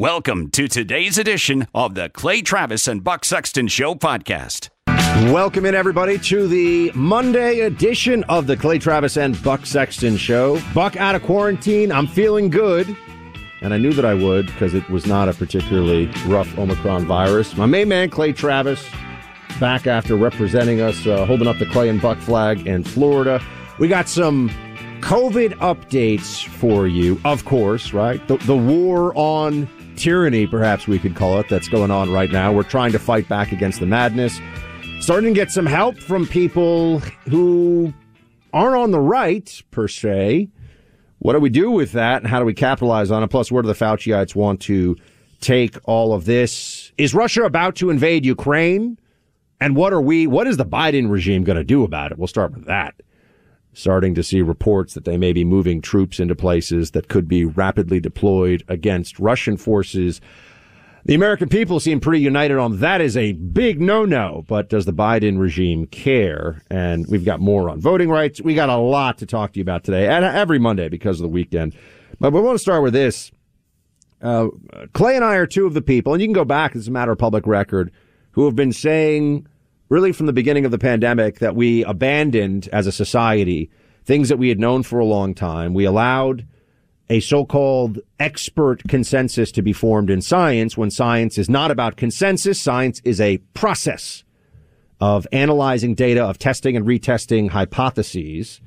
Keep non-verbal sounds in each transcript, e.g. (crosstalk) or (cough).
Welcome to today's edition of the Clay Travis and Buck Sexton Show podcast. Welcome in, everybody, to the Monday edition of the Clay Travis and Buck Sexton Show. Buck out of quarantine. I'm feeling good. And I knew that I would because it was not a particularly rough Omicron virus. My main man, Clay Travis, back after representing us, uh, holding up the Clay and Buck flag in Florida. We got some COVID updates for you, of course, right? The, the war on tyranny, perhaps we could call it, that's going on right now. We're trying to fight back against the madness. Starting to get some help from people who aren't on the right, per se. What do we do with that, and how do we capitalize on it? Plus, where do the Fauciites want to take all of this? Is Russia about to invade Ukraine? And what are we, what is the Biden regime going to do about it? We'll start with that starting to see reports that they may be moving troops into places that could be rapidly deployed against Russian forces. The American people seem pretty united on that is a big no-no, but does the Biden regime care? And we've got more on voting rights. We got a lot to talk to you about today and every Monday because of the weekend. But we want to start with this. Uh, Clay and I are two of the people, and you can go back, it's a matter of public record, who have been saying really from the beginning of the pandemic that we abandoned as a society things that we had known for a long time. We allowed a so-called expert consensus to be formed in science when science is not about consensus. Science is a process of analyzing data, of testing and retesting hypotheses.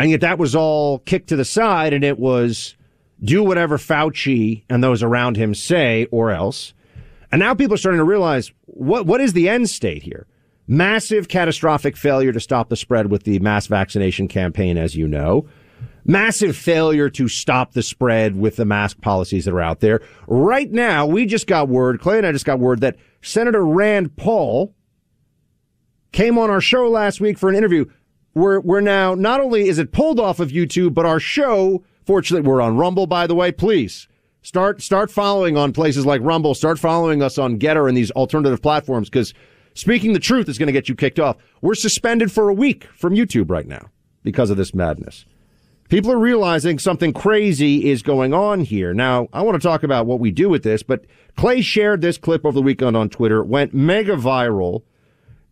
And yet that was all kicked to the side and it was do whatever Fauci and those around him say or else. And now people are starting to realize what, what is the end state here? Massive catastrophic failure to stop the spread with the mass vaccination campaign, as you know. Massive failure to stop the spread with the mask policies that are out there. Right now, we just got word, Clay and I just got word that Senator Rand Paul came on our show last week for an interview. We're, we're now, not only is it pulled off of YouTube, but our show, fortunately, we're on Rumble, by the way. Please start, start following on places like Rumble. Start following us on Gettr and these alternative platforms because Speaking the truth is going to get you kicked off. We're suspended for a week from YouTube right now because of this madness. People are realizing something crazy is going on here. Now, I want to talk about what we do with this, but Clay shared this clip over the weekend on Twitter. It went mega viral.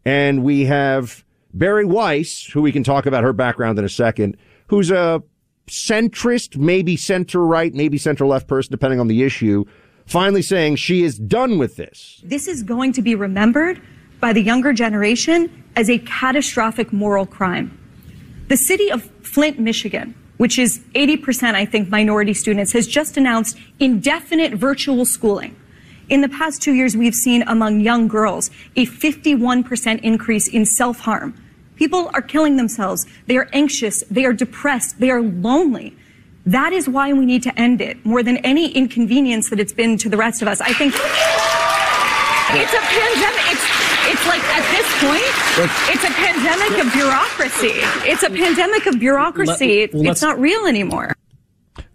And we have Bari Weiss, who we can talk about her background in a second, who's a centrist, maybe center right, maybe center left person, depending on the issue, finally saying she is done with this. This is going to be remembered by the younger generation as a catastrophic moral crime. The city of Flint, Michigan, which is 80%, I think, minority students, has just announced indefinite virtual schooling. In the past two years, we've seen among young girls a 51% increase in self harm. People are killing themselves. They are anxious. They are depressed. They are lonely. That is why we need to end it more than any inconvenience that it's been to the rest of us. I think it's a pandemic. It's it's like at this point, it's a pandemic of bureaucracy. It's a pandemic of bureaucracy. Let, well, it's not real anymore.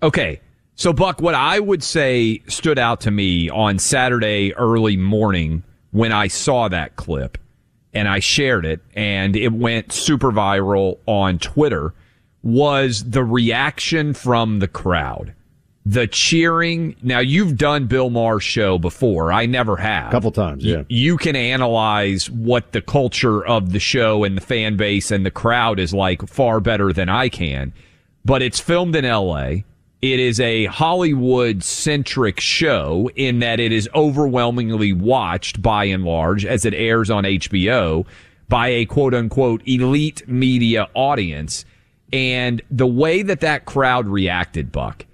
Okay. So, Buck, what I would say stood out to me on Saturday early morning when I saw that clip and I shared it and it went super viral on Twitter was the reaction from the crowd. The cheering. Now, you've done Bill Maher's show before. I never have. A couple times, yeah. Y- you can analyze what the culture of the show and the fan base and the crowd is like far better than I can. But it's filmed in LA. It is a Hollywood centric show in that it is overwhelmingly watched by and large as it airs on HBO by a quote unquote elite media audience. And the way that that crowd reacted, Buck,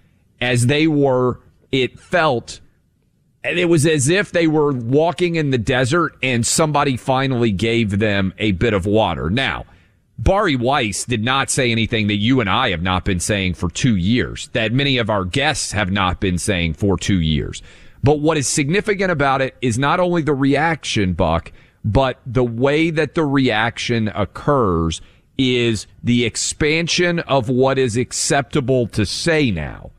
as they were, it felt, and it was as if they were walking in the desert and somebody finally gave them a bit of water. Now, Bari Weiss did not say anything that you and I have not been saying for two years, that many of our guests have not been saying for two years. But what is significant about it is not only the reaction, Buck, but the way that the reaction occurs is the expansion of what is acceptable to say now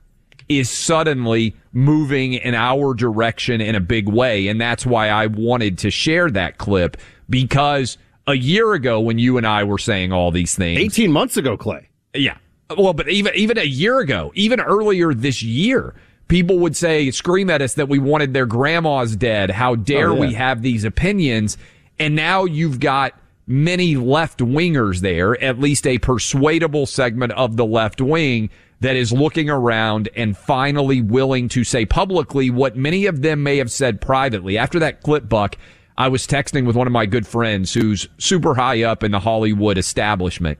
is suddenly moving in our direction in a big way. And that's why I wanted to share that clip because a year ago when you and I were saying all these things. 18 months ago, Clay. Yeah. Well, but even, even a year ago, even earlier this year, people would say, scream at us that we wanted their grandmas dead. How dare Oh, yeah. we have these opinions? And now you've got many left wingers there, at least a persuadable segment of the left wing that is looking around and finally willing to say publicly what many of them may have said privately. After that clip, Buck, I was texting with one of my good friends who's super high up in the Hollywood establishment.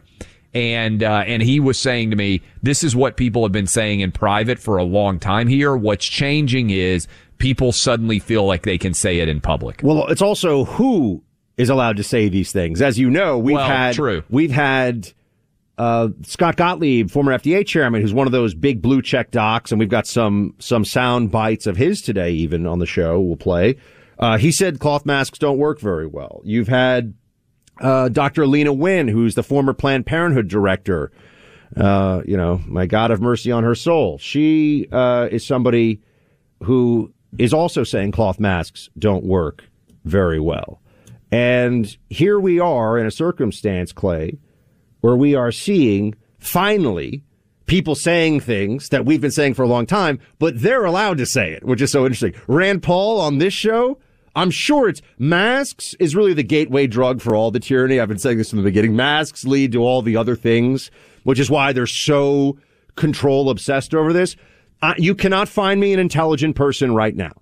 And, uh, and he was saying to me, this is what people have been saying in private for a long time here. What's changing is people suddenly feel like they can say it in public. Well, it's also who is allowed to say these things. As you know, we've Well, had true. we've had uh, Scott Gottlieb, former FDA chairman, who's one of those big blue check docs, and we've got some some sound bites of his today, even on the show. We'll play. Uh, he said cloth masks don't work very well. You've had uh, Dr. Leana Wen, who's the former Planned Parenthood director. Uh, you know, my God have mercy on her soul. She uh, is somebody who is also saying cloth masks don't work very well. And here we are in a circumstance, Clay, where we are seeing finally people saying things that we've been saying for a long time, but they're allowed to say it, which is so interesting. Rand Paul on this show, I'm sure it's masks is really the gateway drug for all the tyranny. I've been saying this from the beginning. Masks lead to all the other things, which is why they're so control obsessed over this. Uh, you cannot find me an intelligent person right now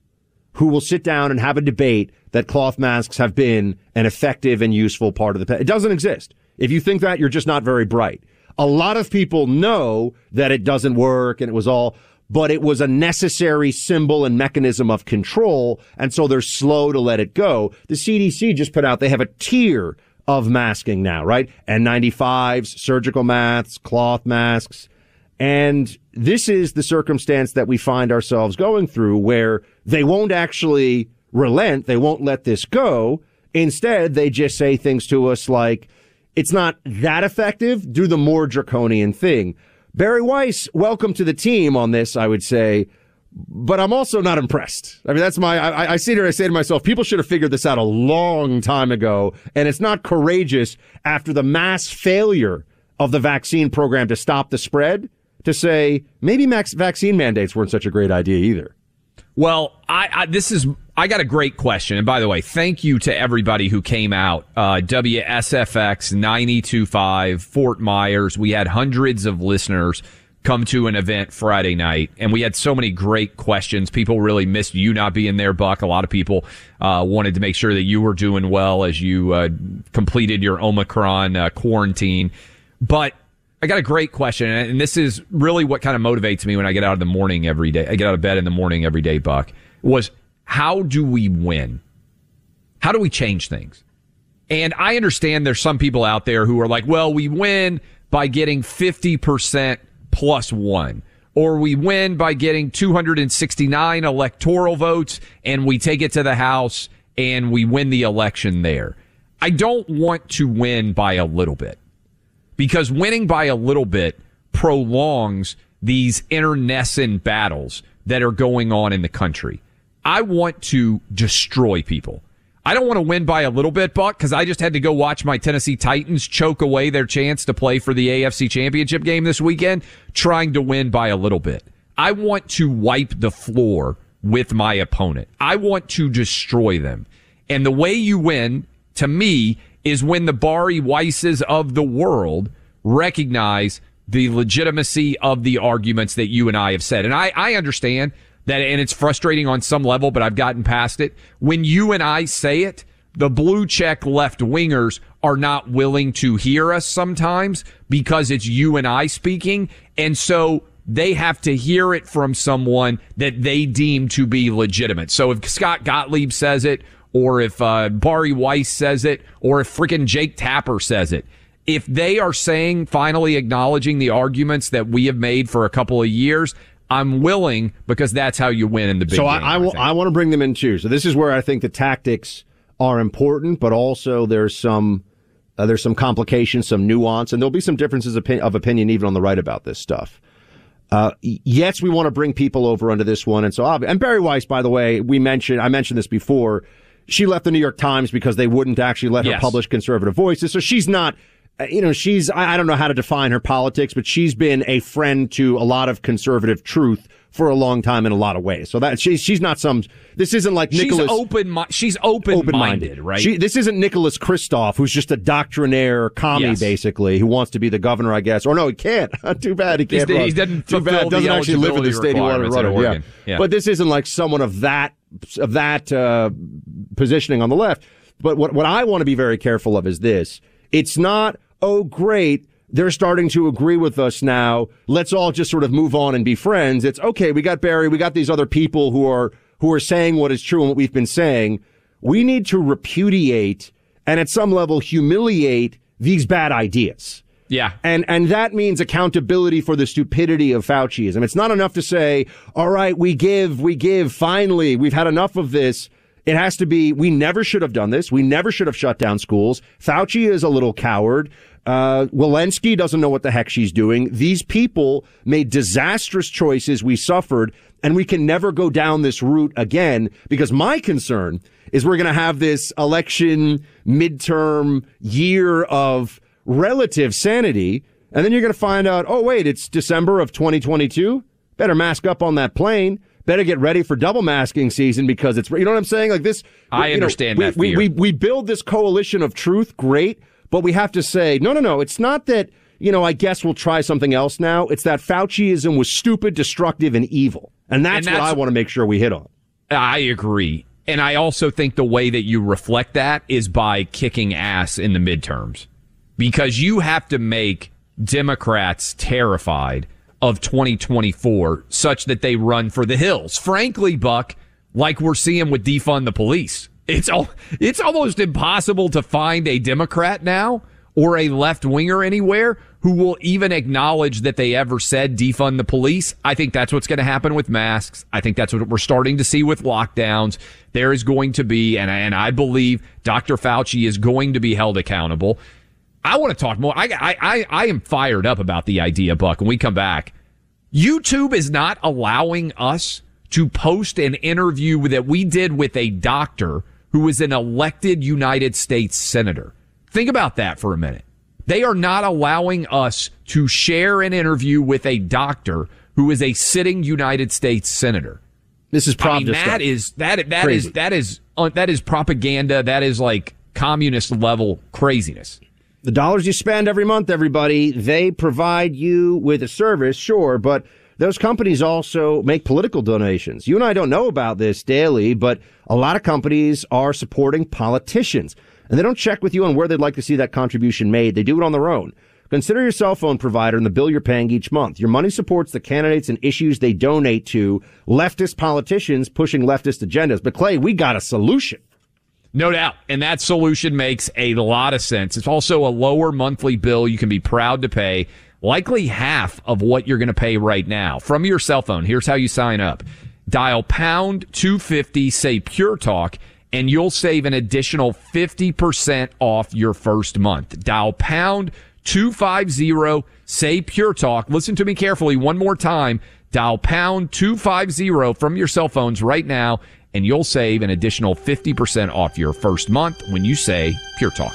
who will sit down and have a debate that cloth masks have been an effective and useful part of the. It doesn't exist. If you think that, you're just not very bright. A lot of people know that it doesn't work and it was all, but it was a necessary symbol and mechanism of control. And so they're slow to let it go. The CDC just put out, they have a tier of masking now, right? N95s, surgical masks, cloth masks. And this is the circumstance that we find ourselves going through where they won't actually relent. They won't let this go. Instead, they just say things to us like, it's not that effective. Do the more draconian thing. Bari Weiss, welcome to the team on this, I would say. But I'm also not impressed. I mean, that's my, I, I sit here, I say to myself, people should have figured this out a long time ago. And it's not courageous after the mass failure of the vaccine program to stop the spread to say maybe max vaccine mandates weren't such a great idea either. Well, I, I this is I got a great question, and by the way, thank you to everybody who came out. Uh, WFSX 92.5 Fort Myers. We had hundreds of listeners come to an event Friday night, and we had so many great questions. People really missed you not being there, Buck. A lot of people uh, wanted to make sure that you were doing well as you uh, completed your Omicron uh, quarantine. But I got a great question, and this is really what kind of motivates me when I get out of the morning every day. I get out of bed in the morning every day, Buck. Was how do we win? How do we change things? And I understand there's some people out there who are like, well, we win by getting 50% plus one, or we win by getting 269 electoral votes and we take it to the House and we win the election there. I don't want to win by a little bit because winning by a little bit prolongs these internecine battles that are going on in the country. I want to destroy people. I don't want to win by a little bit, Buck, because I just had to go watch my Tennessee Titans choke away their chance to play for the AFC championship game this weekend, trying to win by a little bit. I want to wipe the floor with my opponent. I want to destroy them. And the way you win, to me, is when the Bari Weisses of the world recognize the legitimacy of the arguments that you and I have said. And I, I understand that, and it's frustrating on some level, but I've gotten past it. When you and I say it, the blue check left wingers are not willing to hear us sometimes because it's you and I speaking. And so they have to hear it from someone that they deem to be legitimate. So if Scott Gottlieb says it, or if uh, Bari Weiss says it, or if freaking Jake Tapper says it, if they are saying, finally acknowledging the arguments that we have made for a couple of years, I'm willing because that's how you win in the big so game. I, I, want to bring them in too. So this is where I think the tactics are important, but also there's some uh, there's some complications, some nuance, and there'll be some differences of, of opinion even on the right about this stuff. Uh, yes, we want to bring people over under this one, and so and Bari Weiss, by the way, we mentioned I mentioned this before. She left the New York Times because they wouldn't actually let her Yes. publish conservative voices. So she's not, you know, she's I don't know how to define her politics, but she's been a friend to a lot of conservative truth for a long time in a lot of ways. So that she's she's not some. This isn't like Nicholas. she's open. She's open-minded, right? she, this isn't Nicholas Kristof, who's just a doctrinaire commie, Yes. basically, who wants to be the governor, I guess. Or no, he can't. (laughs) Too bad he can't. run. he doesn't Too bad. Doesn't actually live in the state he wanted to run. Yeah. Yeah. But this isn't like someone of that of that uh, positioning on the left. But what what I want to be very careful of is this: it's not oh great. They're starting to agree with us now. Let's all just sort of move on and be friends. It's okay. We got Bari. We got these other people who are who are saying what is true and what we've been saying. We need to repudiate and at some level humiliate these bad ideas. Yeah. And and that means accountability for the stupidity of Fauciism. It's not enough to say, "All right, we give, we give, finally, we've had enough of this." It has to be, we never should have done this. We never should have shut down schools. Fauci is a little coward. Uh, Walensky doesn't know what the heck she's doing. These people made disastrous choices. We suffered and we can never go down this route again because my concern is we're going to have this election midterm year of relative sanity. And then you're going to find out, oh, wait, it's December of 2022. Better mask up on that plane. Better get ready for double masking season because it's, you know what I'm saying? Like this. I you know, understand we, that we, we, we build this coalition of truth. Great. But we have to say, no, no, no. It's not that, you know, I guess we'll try something else now. It's that Fauciism was stupid, destructive, and evil. And that's, And what I want to make sure we hit on. I agree. And I also think the way that you reflect that is by kicking ass in the midterms. Because you have to make Democrats terrified of 2024 such that they run for the hills. Frankly, Buck, like we're seeing with defund the police. It's all, it's almost impossible to find a Democrat now or a left winger anywhere who will even acknowledge that they ever said defund the police. I think that's what's going to happen with masks. I think that's what we're starting to see with lockdowns. There is going to be, and, and I believe Dr. Fauci is going to be held accountable. I want to talk more. I, I, I, I am fired up about the idea, Buck. When we come back, YouTube is not allowing us to post an interview that we did with a doctor who is an elected United States senator. Think about that for a minute. They are not allowing us to share an interview with a doctor who is a sitting United States senator. This is I mean, that is that that is that is uh, that is propaganda. That is like communist level craziness. The dollars you spend every month, everybody, they provide you with a service, sure, but those companies also make political donations. You and I don't know about this daily, but a lot of companies are supporting politicians. And they don't check with you on where they'd like to see that contribution made. They do it on their own. Consider your cell phone provider and the bill you're paying each month. Your money supports the candidates and issues they donate to leftist politicians pushing leftist agendas. But Clay, we got a solution. No doubt. And that solution makes a lot of sense. It's also a lower monthly bill you can be proud to pay, likely half of what you're going to pay right now from your cell phone. Here's how you sign up. Dial pound 250, say Pure Talk, and you'll save an additional 50% off your first month. Dial pound 250 say Pure Talk. Listen to me carefully one more time. Dial pound 250 from your cell phones right now, and you'll save an additional 50% off your first month when you say Pure Talk.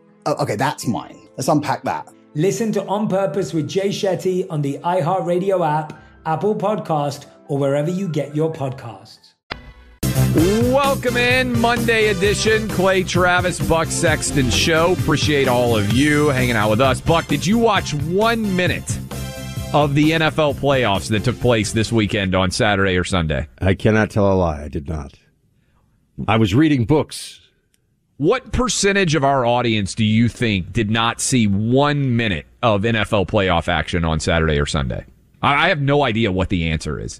Oh, okay, that's mine. Let's unpack that. Listen to On Purpose with Jay Shetty on the iHeartRadio app, Apple Podcast, or wherever you get your podcasts. Welcome in, Monday edition, Clay Travis, Buck Sexton Show. Appreciate all of you hanging out with us. Buck, did you watch one minute of the NFL playoffs that took place this weekend on Saturday or Sunday? I cannot tell a lie. I did not. I was reading books. What percentage of our audience do you think did not see one minute of NFL playoff action on Saturday or Sunday? I have no idea what the answer is.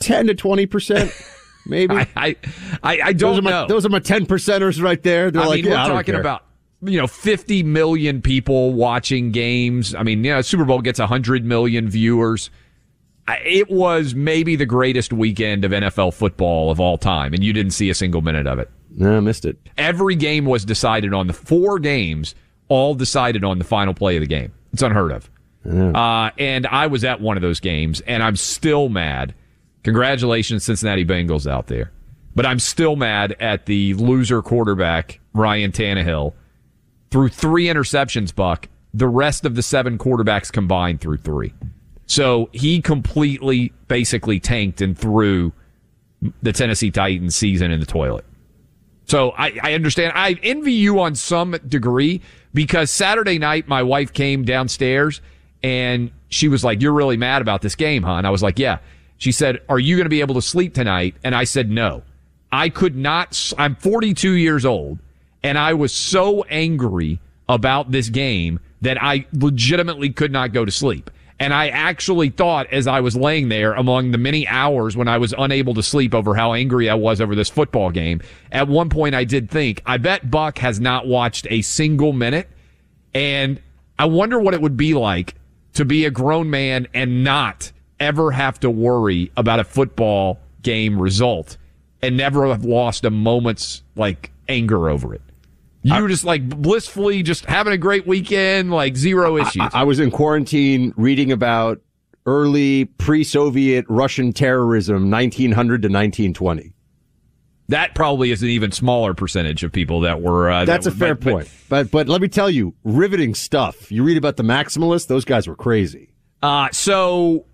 10 to 20%, (laughs) maybe. I, I, I, don't those are my, know. Those are my 10 percenters right there. They're I like, mean, yeah, we're talking about you know 50 million people watching games. I mean, you know, Super Bowl gets 100 million viewers. It was maybe the greatest weekend of NFL football of all time, and you didn't see a single minute of it. No, I missed it. Every game was decided on the four games, all decided on the final play of the game. It's unheard of. Uh, and I was at one of those games, and I'm still mad. Congratulations, Cincinnati Bengals out there. But I'm still mad at the loser quarterback, Ryan Tannehill. Threw three interceptions, Buck, the rest of the seven quarterbacks combined threw three. So he completely, basically tanked and threw the Tennessee Titans season in the toilet. So I, I understand. I envy you on some degree because Saturday night my wife came downstairs and she was like, "You're really mad about this game, huh?" And I was like, "Yeah." She said, "Are you going to be able to sleep tonight?" And I said, "No." I could not. I'm 42 years old, and I was so angry about this game that I legitimately could not go to sleep. And I actually thought as I was laying there among the many hours when I was unable to sleep over how angry I was over this football game, at one point I did think, I bet Buck has not watched a single minute. And I wonder what it would be like to be a grown man and not ever have to worry about a football game result and never have lost a moment's like anger over it. You were just like blissfully just having a great weekend, like zero issues. I, I was in quarantine reading about early pre-Soviet Russian terrorism, 1900 to 1920. That probably is an even smaller percentage of people that were. Uh, That's that a fair but- but- point. But, but let me tell you, riveting stuff. You read about the Maximalists; those guys were crazy. Uh, so,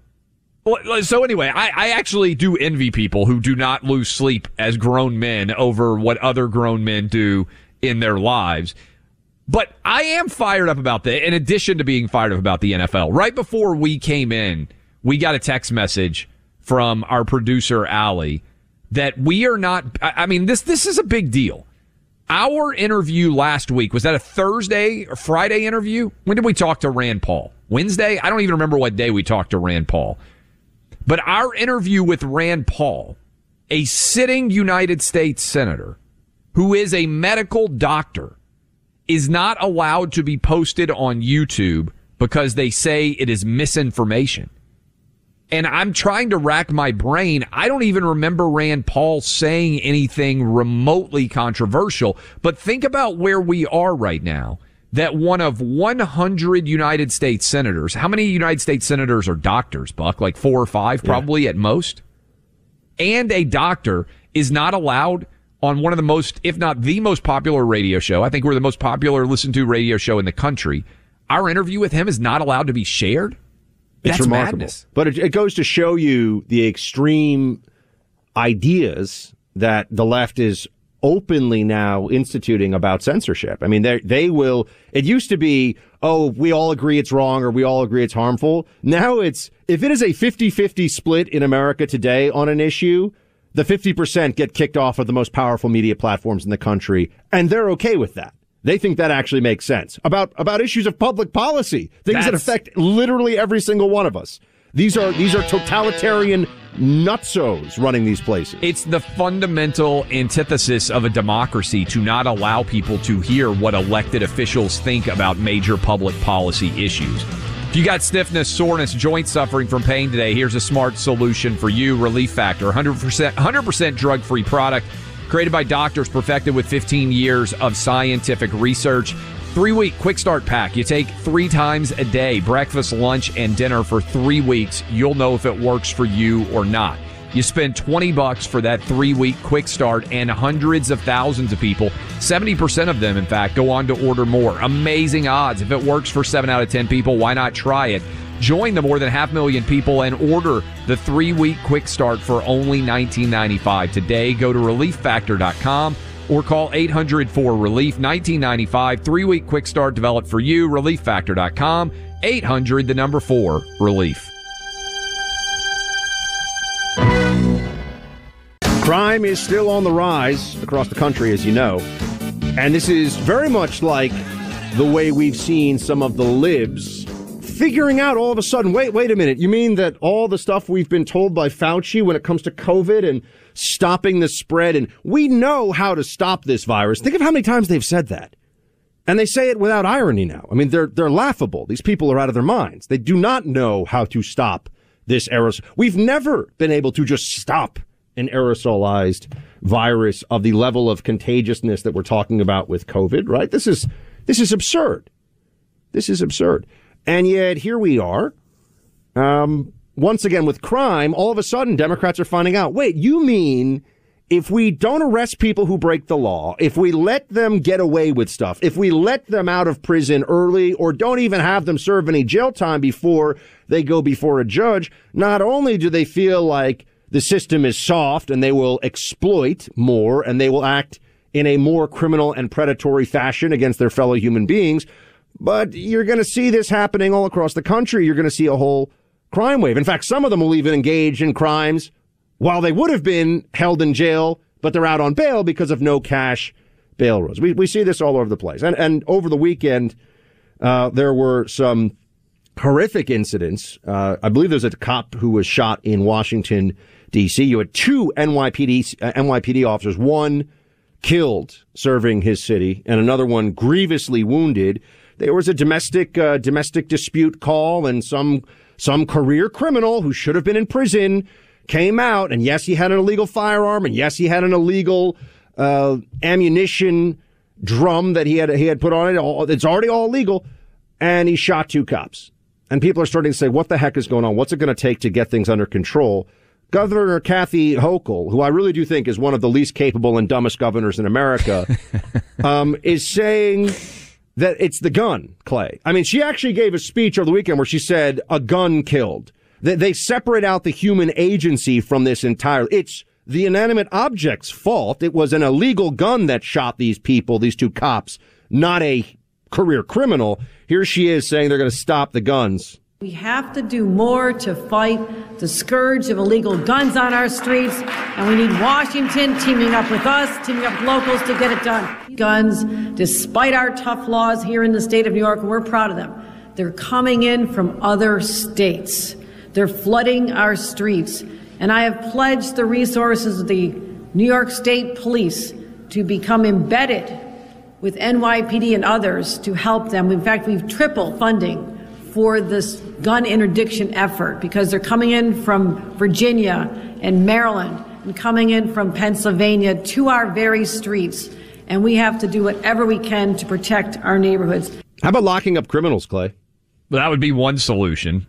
so anyway, I, I actually do envy people who do not lose sleep as grown men over what other grown men do in their lives. But I am fired up about that. In addition to being fired up about the NFL, right before we came in, we got a text message from our producer Allie that we are not. I mean this this is a big deal. Our interview last week was that a Thursday or Friday interview? When did we talk to Rand Paul? Wednesday? I don't even remember what day we talked to Rand Paul. But our interview with Rand Paul, a sitting United States senator who is a medical doctor, is not allowed to be posted on YouTube because they say it is misinformation. And I'm trying to rack my brain. I don't even remember Rand Paul saying anything remotely controversial. But think about where we are right now. That one of 100 United States senators, how many United States senators are doctors, Buck? Like four or five, probably at most? And a doctor is not allowed on one of the most, if not the most popular radio show. I think we're the most popular listened to radio show in the country. Our interview with him is not allowed to be shared. It's That's remarkable. madness. But it, it goes to show you the extreme ideas that the left is openly now instituting about censorship. I mean, they they will. It used to be, oh, we all agree it's wrong or we all agree it's harmful. Now it's if it is a 50-50 split in America today on an issue, the 50% get kicked off of the most powerful media platforms in the country, and they're okay with that. They think that actually makes sense about about issues of public policy, things that affect literally every single one of us. These are these are totalitarian nutsos running these places. It's the fundamental antithesis of a democracy to not allow people to hear what elected officials think about major public policy issues. If you got stiffness, soreness, joint suffering from pain today, here's a smart solution for you Relief Factor. 100%, 100% drug free product created by doctors perfected with 15 years of scientific research. Three week quick start pack. You take three times a day, breakfast, lunch, and dinner for three weeks. You'll know if it works for you or not. You spend 20 bucks for that three week quick start, and hundreds of thousands of people, 70% of them, in fact, go on to order more. Amazing odds. If it works for seven out of 10 people, why not try it? Join the more than half million people and order the three week quick start for only $19.95. Today, go to relieffactor.com or call 800 for relief 1995 three week quick start developed for you relieffactor.com 800 the number 4 relief Crime is still on the rise across the country, as you know. And this is very much like the way we've seen some of the libs figuring out all of a sudden wait, wait a minute. You mean that all the stuff we've been told by Fauci when it comes to COVID and stopping the spread, and we know how to stop this virus? Think of how many times they've said that. And they say it without irony now. I mean, they're, they're laughable. These people are out of their minds. They do not know how to stop this aerosol. We've never been able to just stop an aerosolized virus of the level of contagiousness that we're talking about with COVID, right? This is, this is absurd. This is absurd. And yet here we are. Um, once again with crime, all of a sudden Democrats are finding out, wait, you mean if we don't arrest people who break the law, if we let them get away with stuff, if we let them out of prison early or don't even have them serve any jail time before they go before a judge, not only do they feel like the system is soft and they will exploit more and they will act in a more criminal and predatory fashion against their fellow human beings, but you're going to see this happening all across the country. You're going to see a whole crime wave. In fact, some of them will even engage in crimes while they would have been held in jail, but they're out on bail because of no cash bail rules. We, we see this all over the place. And, and over the weekend, uh, there were some horrific incidents. Uh, I believe there's a cop who was shot in Washington, D.C. You had two NYPD, uh, NYPD officers, one killed serving his city and another one grievously wounded. There was a domestic, uh, domestic dispute call and some, some career criminal who should have been in prison came out and yes, he had an illegal firearm and yes, he had an illegal, uh, ammunition drum that he had, he had put on it. It's already all legal. And he shot two cops. and people are starting to say, what the heck is going on? What's it going to take to get things under control? Governor Kathy Hochul, who I really do think is one of the least capable and dumbest governors in America, (laughs) um, is saying that it's the gun, Clay. I mean, she actually gave a speech over the weekend where she said a gun killed. They, they separate out the human agency from this entire. It's the inanimate object's fault. It was an illegal gun that shot these people, these two cops, not a career criminal. Here she is saying they're going to stop the guns. We have to do more to fight the scourge of illegal guns on our streets, and we need Washington teaming up with us, teaming up with locals to get it done. Guns, despite our tough laws here in the state of New York, we're proud of them, they're coming in from other states. They're flooding our streets. And I have pledged the resources of the New York State Police to become embedded with NYPD and others to help them. In fact, we've tripled funding for this gun interdiction effort because they're coming in from Virginia and Maryland and coming in from Pennsylvania to our very streets. And we have to do whatever we can to protect our neighborhoods. How about locking up criminals, Clay? That would be one solution.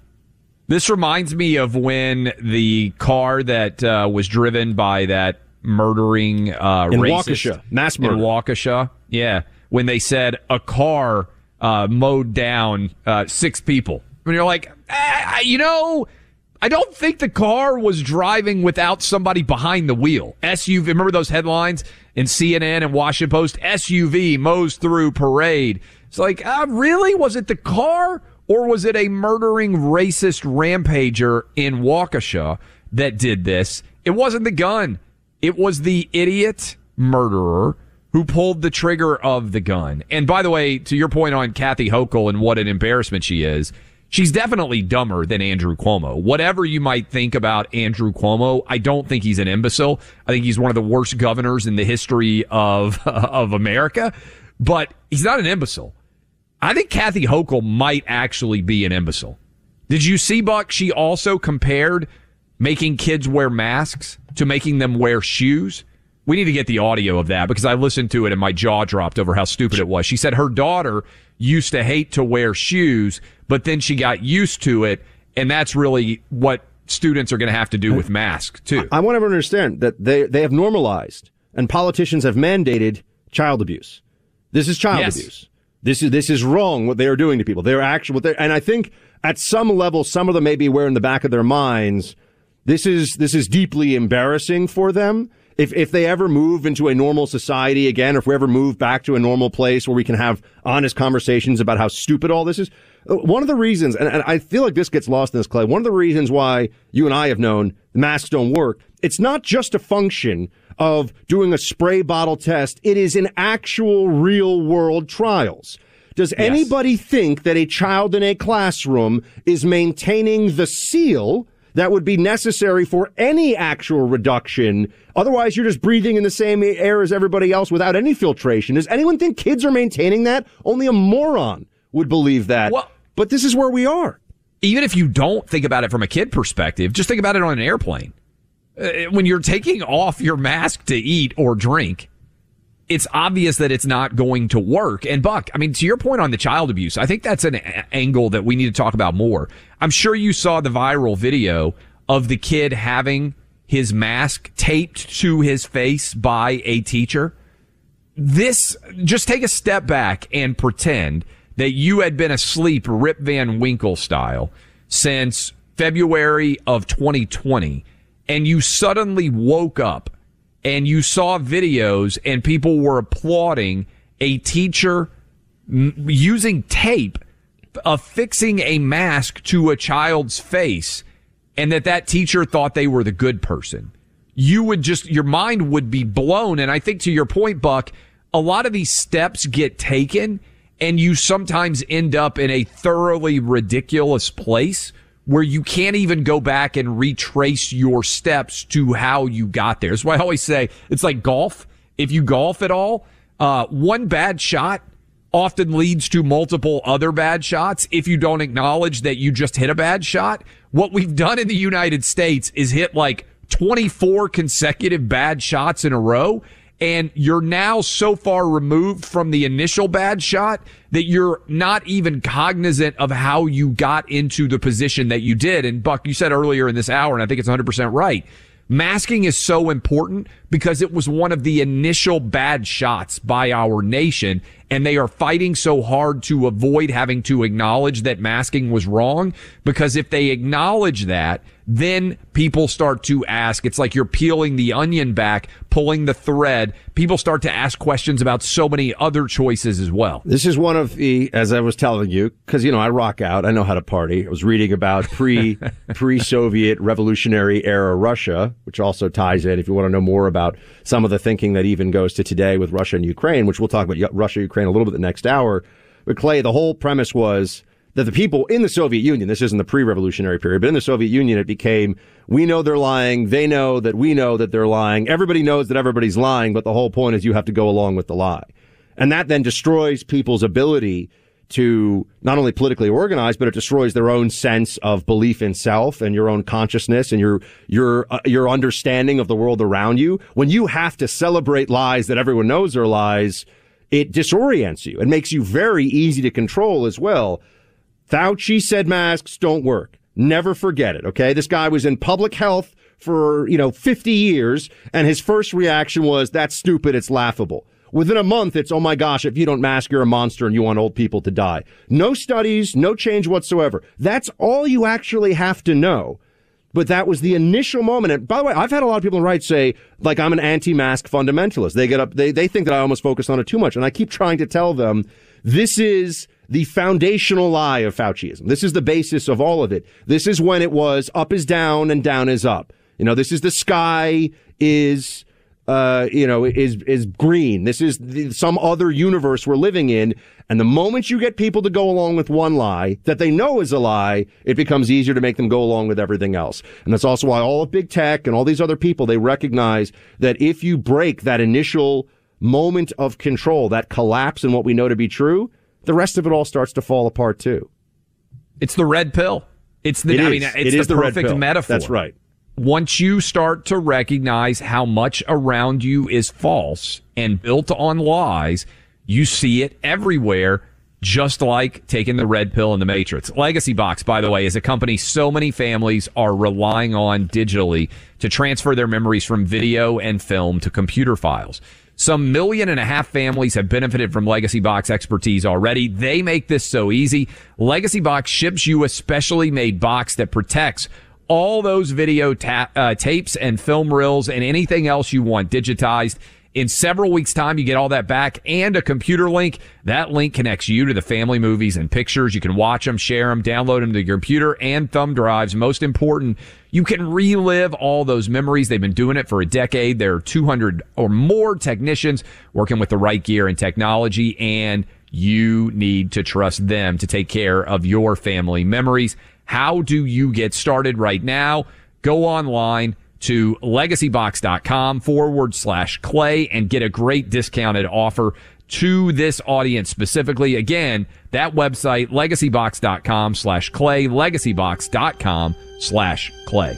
This reminds me of when the car that uh, was driven by that murdering uh, In racist Waukesha, mass murder. in Waukesha. Yeah, when they said a car uh, mowed down uh, six people, And you're like, "Ah, you know, I don't think the car was driving without somebody behind the wheel. SUV. Remember those headlines in CNN and Washington Post? SUV mows through parade. It's like, uh, really? Was it the car? Or was it a murdering racist rampager in Waukesha that did this? It wasn't the gun. It was the idiot murderer who pulled the trigger of the gun. And by the way, to your point on Kathy Hochul and what an embarrassment she is, she's definitely dumber than Andrew Cuomo. Whatever you might think about Andrew Cuomo, I don't think he's an imbecile. I think he's one of the worst governors in the history of (laughs) of America, but he's not an imbecile. I think Kathy Hochul might actually be an imbecile. Did you see, Buck? She also compared making kids wear masks to making them wear shoes. We need to get the audio of that because I listened to it and my jaw dropped over how stupid it was. She said her daughter used to hate to wear shoes, but then she got used to it. And that's really what students are going to have to do with masks too. I want everyone to understand that they, they have normalized and politicians have mandated child abuse. This is child Yes. abuse. This is this is wrong what they are doing to people. They're actually and I think at some level some of them may be aware in the back of their minds this is this is deeply embarrassing for them. If if they ever move into a normal society again, or if we ever move back to a normal place where we can have honest conversations about how stupid all this is, uh, one of the reasons, and, and I feel like this gets lost in this, Clay. One of the reasons why you and I have known masks don't work. It's not just a function of doing a spray bottle test. It is in actual real world trials. Does anybody think that a child in a classroom is maintaining the seal that would be necessary for any actual reduction? Otherwise, you're just breathing in the same air as everybody else without any filtration. Does anyone think kids are maintaining that? Only a moron would believe that. but this is where we are. Even if you don't think about it from a kid perspective, just think about it on an airplane. Uh, when you're taking off your mask to eat or drink, it's obvious that it's not going to work. And Buck, I mean, to your point on the child abuse, I think that's an a- angle that we need to talk about more. I'm sure you saw the viral video of the kid having his mask taped to his face by a teacher. This, just take a step back and pretend that you had been asleep Rip Van Winkle style since February of 2020 and you suddenly woke up and you saw videos and people were applauding a teacher using tape affixing a mask to a child's face and that that teacher thought they were the good person. You would just your mind would be blown. And i think to your point buck a lot of these steps get taken and you sometimes end up in a thoroughly ridiculous place where you can't even go back and retrace your steps to how you got there. That's why I always say it's like golf. If you golf at all, uh, one bad shot often leads to multiple other bad shots if you don't acknowledge that you just hit a bad shot. What we've done in the United States is hit like 24 consecutive bad shots in a row. And you're now so far removed from the initial bad shot that you're not even cognizant of how you got into the position that you did. And Buck, you said earlier in this hour, and I think it's 100% right. Masking is so important because it was one of the initial bad shots by our nation and they are fighting so hard to avoid having to acknowledge that masking was wrong because if they acknowledge that, then people start to ask. It's like you're peeling the onion back, pulling the thread. People start to ask questions about so many other choices as well. This is one of the, as I was telling you, because you know I rock out. I know how to party. I was reading about pre (laughs) pre Soviet Revolutionary era Russia, which also ties in. If you want to know more about some of the thinking that even goes to today with Russia and Ukraine, which we'll talk about Russia Ukraine a little bit the next hour. But Clay, the whole premise was that the people in the Soviet Union, this isn't the pre-revolutionary period, but in the Soviet Union, it became, we know they're lying. They know that we know that they're lying. Everybody knows that everybody's lying, but the whole point is you have to go along with the lie. And that then destroys people's ability to not only politically organize, but it destroys their own sense of belief in self and your own consciousness and your your uh, your understanding of the world around you. When you have to celebrate lies that everyone knows are lies, it disorients you and makes you very easy to control as well. Fauci said masks don't work. Never forget it. Okay. This guy was in public health for, you know, 50 years and his first reaction was, that's stupid. It's laughable. Within a month, it's, oh my gosh, if you don't mask, you're a monster and you want old people to die. No studies, no change whatsoever. That's all you actually have to know. But that was the initial moment. And by the way, I've had a lot of people on the right say, like, I'm an anti-mask fundamentalist. They get up, they, they think that I almost focus on it too much. And I keep trying to tell them, this is the foundational lie of Fauciism. This is the basis of all of it. This is when it was up is down and down is up. You know, this is the sky is, uh, you know, is, is green. This is the, some other universe we're living in. And the moment you get people to go along with one lie that they know is a lie, it becomes easier to make them go along with everything else. And that's also why all of big tech and all these other people, they recognize that if you break that initial moment of control, that collapse in what we know to be true, the rest of it all starts to fall apart too. It's the red pill. It's the, it I is. mean, it's it the is the perfect metaphor. That's right. Once you start to recognize how much around you is false and built on lies, you see it everywhere just like taking the red pill in the matrix. Legacy Box, by the way, is a company so many families are relying on digitally to transfer their memories from video and film to computer files. Some million and a half families have benefited from Legacy Box expertise already. They make this so easy. Legacy Box ships you a specially made box that protects all those video ta- uh, tapes and film reels and anything else you want digitized. In several weeks' time, you get all that back and a computer link. That link connects you to the family movies and pictures. You can watch them, share them, download them to your computer and thumb drives. Most important, you can relive all those memories. They've been doing it for a decade. There are 200 or more technicians working with the right gear and technology, and you need to trust them to take care of your family memories. How do you get started right now? Go online to legacybox.com forward slash clay and get a great discounted offer to this audience specifically. Again, that website, legacybox.com slash clay, legacybox.com slash clay.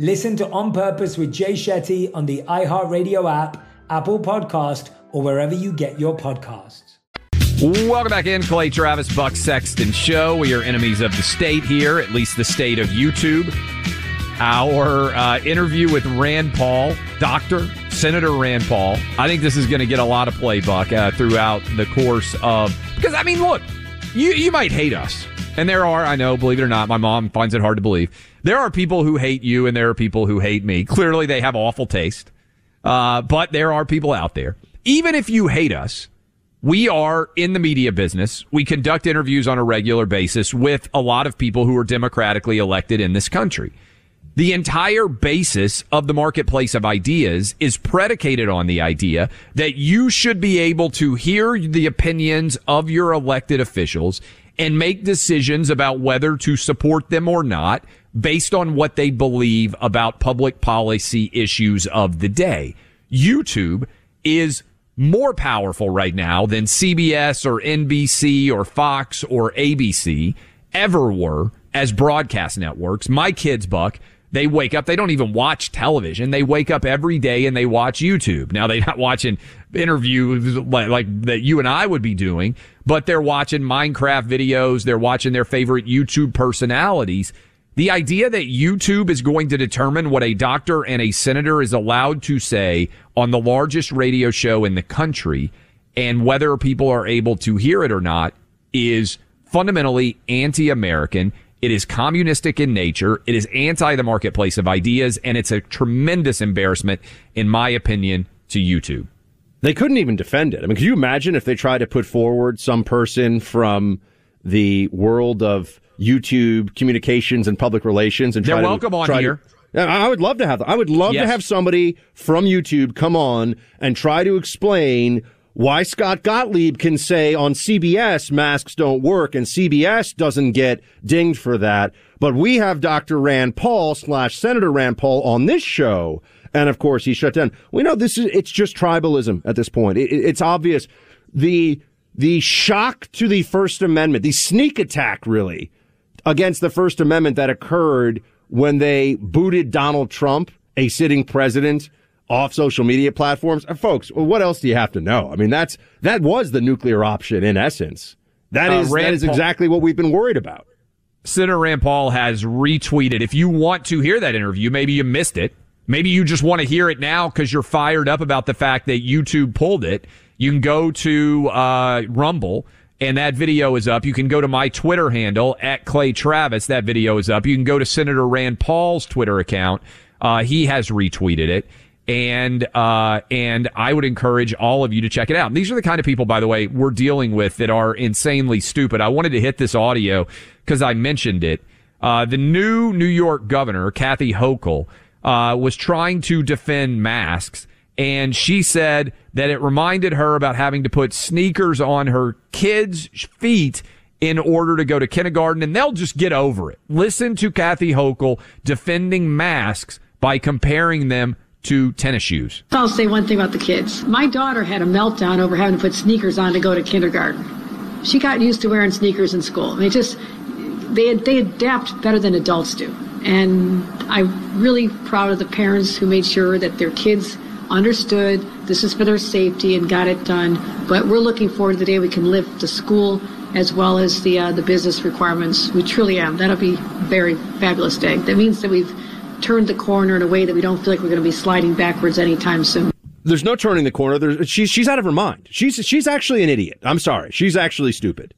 Listen to On Purpose with Jay Shetty on the iHeartRadio app, Apple Podcast, or wherever you get your podcasts. Welcome back in, Clay Travis, Buck Sexton Show. We are enemies of the state here, at least the state of YouTube. Our uh, interview with Rand Paul, Doctor Senator Rand Paul. I think this is going to get a lot of play, Buck, uh, throughout the course of. Because I mean, look, you you might hate us, and there are, I know, believe it or not, my mom finds it hard to believe. There are people who hate you, and there are people who hate me. Clearly, they have awful taste, uh, but there are people out there. Even if you hate us we are in the media business. We conduct interviews on a regular basis with a lot of people who are democratically elected in this country. The entire basis of the marketplace of ideas is predicated on the idea that you should be able to hear the opinions of your elected officials and make decisions about whether to support them or not based on what they believe about public policy issues of the day. YouTube is more powerful right now than CBS or NBC or Fox or ABC ever were as broadcast networks. My kids, Buck, they wake up, they don't even watch television. They wake up every day and they watch YouTube. Now they're (laughs) not watching interviews like, like that you and I would be doing, but they're watching Minecraft videos. They're watching their favorite YouTube personalities. The idea that YouTube is going to determine what a doctor and a senator is allowed to say on the largest radio show in the country and whether people are able to hear it or not is fundamentally anti-American. It is communistic in nature. It is anti the marketplace of ideas. And it's a tremendous embarrassment, in my opinion, to YouTube. They couldn't even defend it. I mean, could you imagine if they tried to put forward some person from the world of YouTube communications and public relations and they're try welcome to, on here. To, I would love to have. I would love Yes. to have somebody from YouTube come on and try to explain why Scott Gottlieb can say on CBS masks don't work and CBS doesn't get dinged for that, but we have Dr. Rand Paul slash Senator Rand Paul on this show, and of course he's shut down. We know this is it's just tribalism at this point. It, it- it's obvious the the shock to the First Amendment, the sneak attack, really against the First Amendment that occurred when they booted Donald Trump, a sitting president, off social media platforms. Uh, folks, what else do you have to know? I mean, that's that was the nuclear option in essence. That Uh, is Rand is Paul- exactly what we've been worried about. Senator Rand Paul has retweeted. If you want to hear that interview, maybe you missed it. Maybe you just want to hear it now because you're fired up about the fact that YouTube pulled it. You can go to uh, Rumble and that video is up. You can go to my Twitter handle at Clay Travis. That video is up. You can go to Senator Rand Paul's Twitter account. Uh, he has retweeted it. And, uh, and I would encourage all of you to check it out. And these are the kind of people, by the way, we're dealing with that are insanely stupid. I wanted to hit this audio because I mentioned it. Uh, the new New York governor, Kathy Hochul, uh, was trying to defend masks and she said that it reminded her about having to put sneakers on her kids' feet in order to go to kindergarten, and they'll just get over it. Listen to Kathy Hochul defending masks by comparing them to tennis shoes. I'll say one thing about the kids. My daughter had a meltdown over having to put sneakers on to go to kindergarten. She got used to wearing sneakers in school. I mean, just they they adapt better than adults do. And I'm really proud of the parents who made sure that their kids understood this is for their safety and got it done. But we're looking forward to the day we can lift the school as well as the uh, the business requirements. We truly am. That'll be very fabulous day. That means that we've turned the corner in a way that we don't feel like we're going to be sliding backwards anytime soon. There's no turning the corner. There's, she's she's out of her mind. She's she's actually an idiot. I'm sorry. She's actually stupid.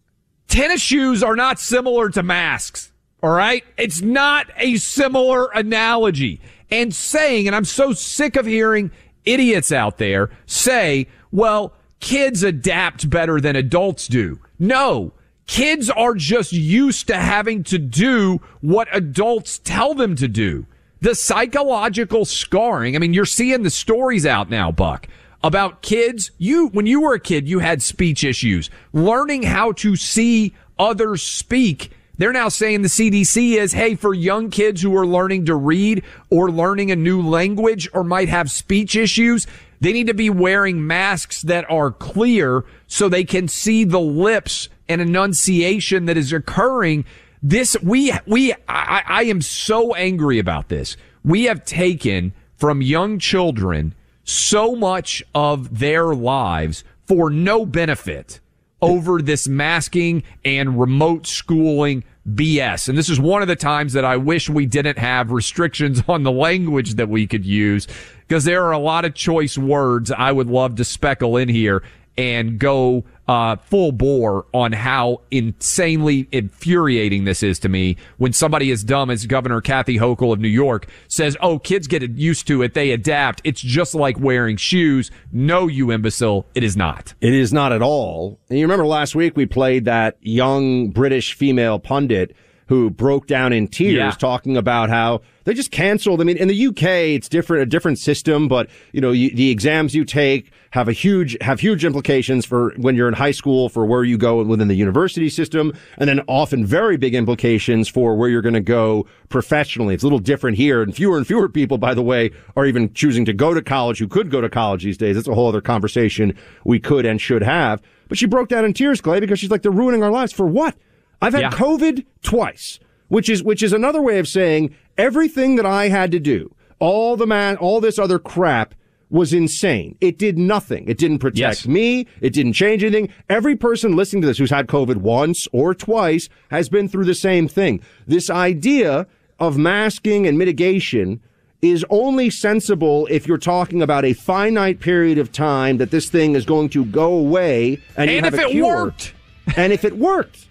Tennis shoes are not similar to masks. All right? It's not a similar analogy. And saying, and I'm so sick of hearing idiots out there say, well, kids adapt better than adults do. No. Kids are just used to having to do what adults tell them to do. The psychological scarring. I mean, you're seeing the stories out now, Buck, about kids. You, when you were a kid, you had speech issues. Learning how to see others speak. They're now saying the CDC is, hey, for young kids who are learning to read or learning a new language or might have speech issues, they need to be wearing masks that are clear so they can see the lips and enunciation that is occurring. This, we, we, I, I am so angry about this. We have taken from young children so much of their lives for no benefit over this masking and remote schooling BS. And this is one of the times that I wish we didn't have restrictions on the language that we could use because there are a lot of choice words I would love to speckle in here and go uh, full bore on how insanely infuriating this is to me when somebody as dumb as Governor Kathy Hochul of New York says, "Oh, kids get used to it; they adapt. It's just like wearing shoes." No, you imbecile, it is not. It is not at all. And you remember last week we played that young British female pundit who broke down in tears Yeah. talking about how they just canceled. I mean, in the UK, it's different, a different system, but you know, you, the exams you take have a huge, have huge implications for when you're in high school for where you go within the university system. And then often very big implications for where you're going to go professionally. It's a little different here and fewer and fewer people, by the way, are even choosing to go to college who could go to college these days. That's a whole other conversation we could and should have. But she broke down in tears, Clay, because she's like, they're ruining our lives for what? I've had Yeah. COVID twice, which is which is another way of saying everything that I had to do, all the man, all this other crap was insane. It did nothing. It didn't protect Yes. me. It didn't change anything. Every person listening to this who's had COVID once or twice has been through the same thing. This idea of masking and mitigation is only sensible if you're talking about a finite period of time that this thing is going to go away and, And if it worked. and if it worked.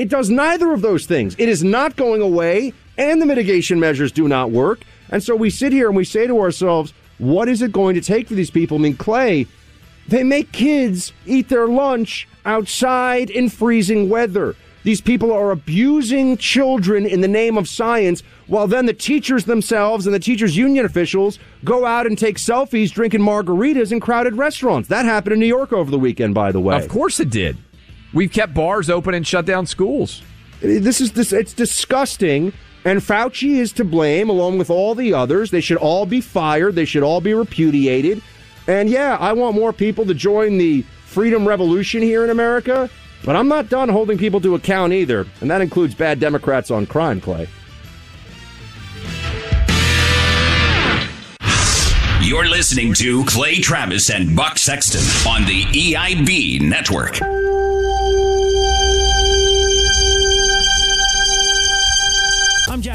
It does neither of those things. It is not going away, and the mitigation measures do not work. And so we sit here and we say to ourselves, what is it going to take for these people? I mean, Clay, they make kids eat their lunch outside in freezing weather. These people are abusing children in the name of science, while then the teachers themselves and the teachers' union officials go out and take selfies drinking margaritas in crowded restaurants. That happened in New York over the weekend, by the way. Of course it did. We've kept bars open and shut down schools. This is this. It's disgusting. And Fauci is to blame, along with all the others. They should all be fired. They should all be repudiated. And yeah, I want more people to join the freedom revolution here in America. But I'm not done holding people to account either. And that includes bad Democrats on crime, Clay. You're listening to Clay Travis and Buck Sexton on the EIB network.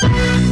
Thank you.